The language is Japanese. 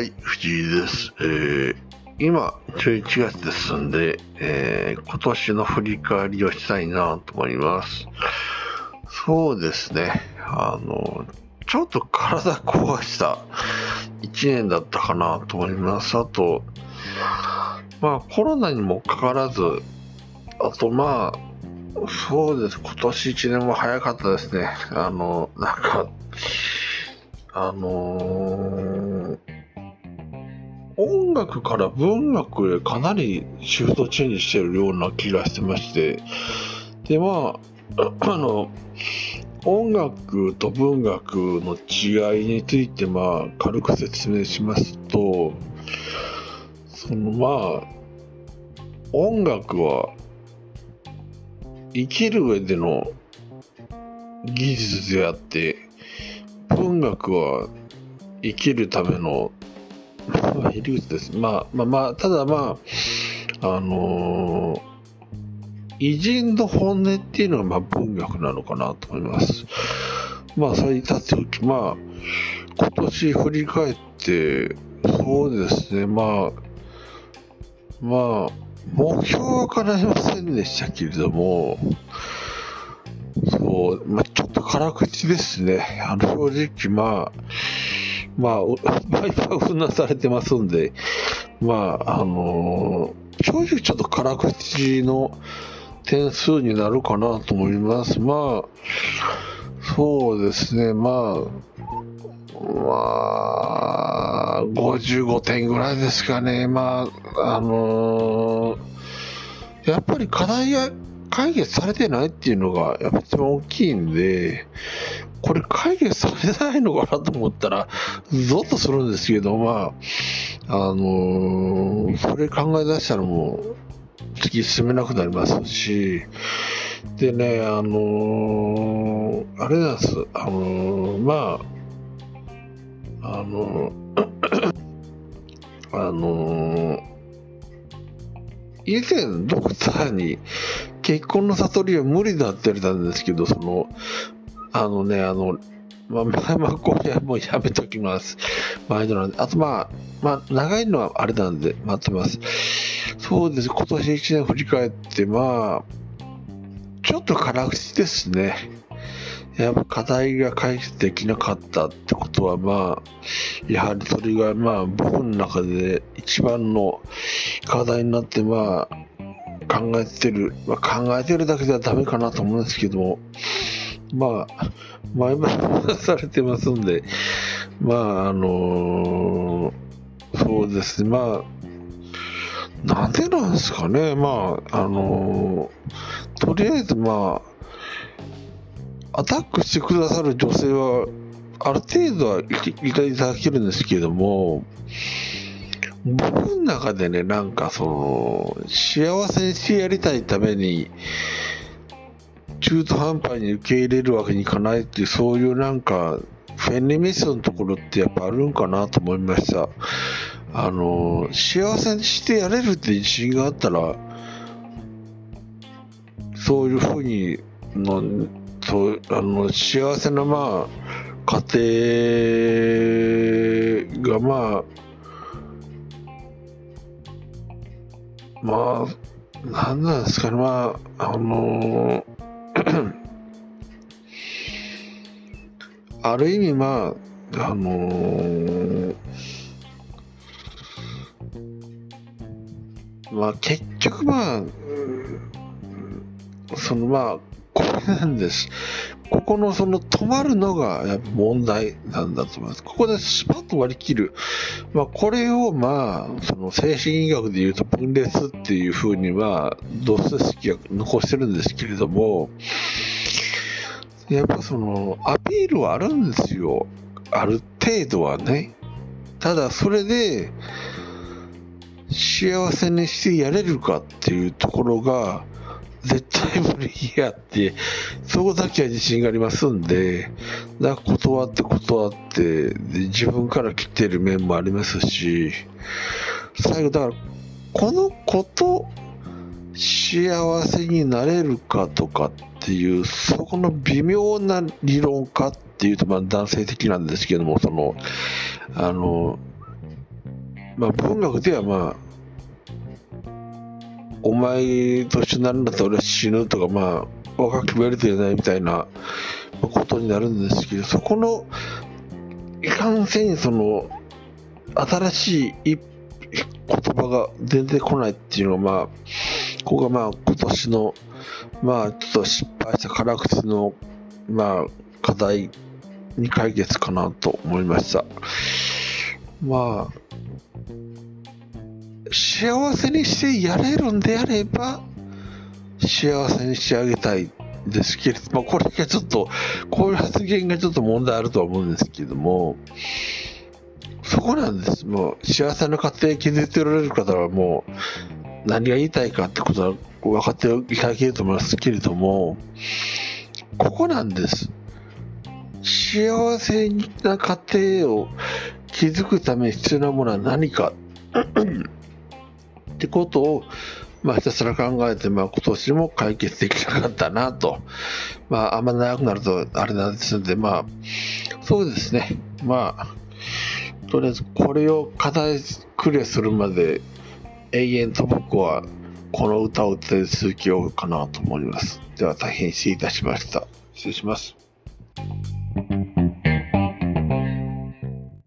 はい、藤井です。えー、今、11月ですんで、えー、今年の振り返りをしたいなと思います。そうですね、あの、ちょっと体壊した1年だったかなと思います。あと、まあコロナにもかからず、あとまあ、そうです、今年1年も早かったですね。あの、なんか、あのー音楽から文学へかなりシフトチェンジしてるような気がしてまして、で、まあ、あの、音楽と文学の違いについて、まあ、軽く説明しますと、そのまあ、音楽は生きる上での技術であって、文学は生きるためのまあ入り口です。まあまあまあ、ただまあ、あのー偉人の本音っていうのがまあ文学なのかなと思います。まあ、それに立っておき、まあ、今年振り返って、そうですね、まあ、まあ、目標は叶いませんでしたけれども、そう、まあ、ちょっと辛口ですね。あの、正直、まあ、まあ、おバイパーうなされてますんで、まあ、あのー正直ちょっと辛口の点数になるかなと思います。まあ、そうですね、まあ、まあ、55点ぐらいですかね。まあ、あのーやっぱり課題が解決されてないっていうのが、やっぱ一番大きいんで、これ解決されないのかなと思ったら、ゾッとするんですけど、まあ、あのーそれ考え出したらもう、突き進めなくなりますし、でね、あのーあれなんです、あのーまあ、あのー あのー以前ドクターに結婚の悟りは無理だって言われたんですけど、その、あのね、あの、まあ、まあ、これはもうやめときます。毎度なんで。あと、まあ、まあ、長いのはあれなんで、待ってます。そうです。今年1年振り返って、まあ、ちょっと辛口ですね。やっぱ課題が解決できなかったってことは、まあ、やはりそれが、まあ、僕の中で一番の課題になって、まあ、考えてる、まあ、考えてるだけではダメかなと思うんですけども、まあ、前々されてますんで、まあ、あのそうですね、まあ、なんでなんですかね、まあ、あのとりあえず、まあ、アタックしてくださる女性は、ある程度はいいただけるんですけども、僕の中でね、なんかその、幸せにしてやりたいために、中途半端に受け入れるわけにいかないっていう、そういうなんか、フェンネミスのところってやっぱあるんかなと思いました。あの、幸せにしてやれるって自信があったら、そういうふうにの、そう、あの、幸せな、まあ、家庭が、まあ、まあ、なんなんですかね、まあ、あの ある意味、まあ、あのまあ、結局、まあ、その、まあ、これなんです。ここのその止まるのが問題なんだと思います。ここでスパッと割り切る。まあ、これをまあ、その精神医学で言うと分裂っていうふうには、同数式が残してるんですけれども、やっぱその、アピールはあるんですよ。ある程度はね。ただ、それで、幸せにしてやれるかっていうところが、絶対無理やって、そこだけは自信がありますんで、だか断って断って、で自分から来てる面もありますし、最後、だから、このこと、幸せになれるかとかっていう、そこの微妙な理論かっていうと、まあ男性的なんですけども、その、あの、まあ、文学ではまあ、お前と一緒になるんだったら俺は死ぬとか、まあ、若く決めると言えないみたいなことになるんですけど、そこの、いかんせんその、新しい言葉が出てこないっていうのが、まあ、ここがまあ今年の、まあちょっと失敗した辛口の、まあ課題に解決かなと思いました。まあ、幸せにしてやれるんであれば、幸せにしてあげたいですけれども、これがちょっと、こういう発言がちょっと問題あるとは思うんですけども、そこなんです。もう、幸せな家庭を築いておられる方はもう、何が言いたいかってことは分かっていただけると思いますけれども、ここなんです。幸せな家庭を築くために必要なものは何かってことを、まあ、ひたすら考えて、まあ、今年も解決できなかったなと。まあ、あんま長くなるとあれなんですので、まあ、そうですね。まあ、とりあえずこれを課題クリアするまで永遠と僕はこの歌を歌い続けようかなと思います。では大変失礼いたしました。失礼します。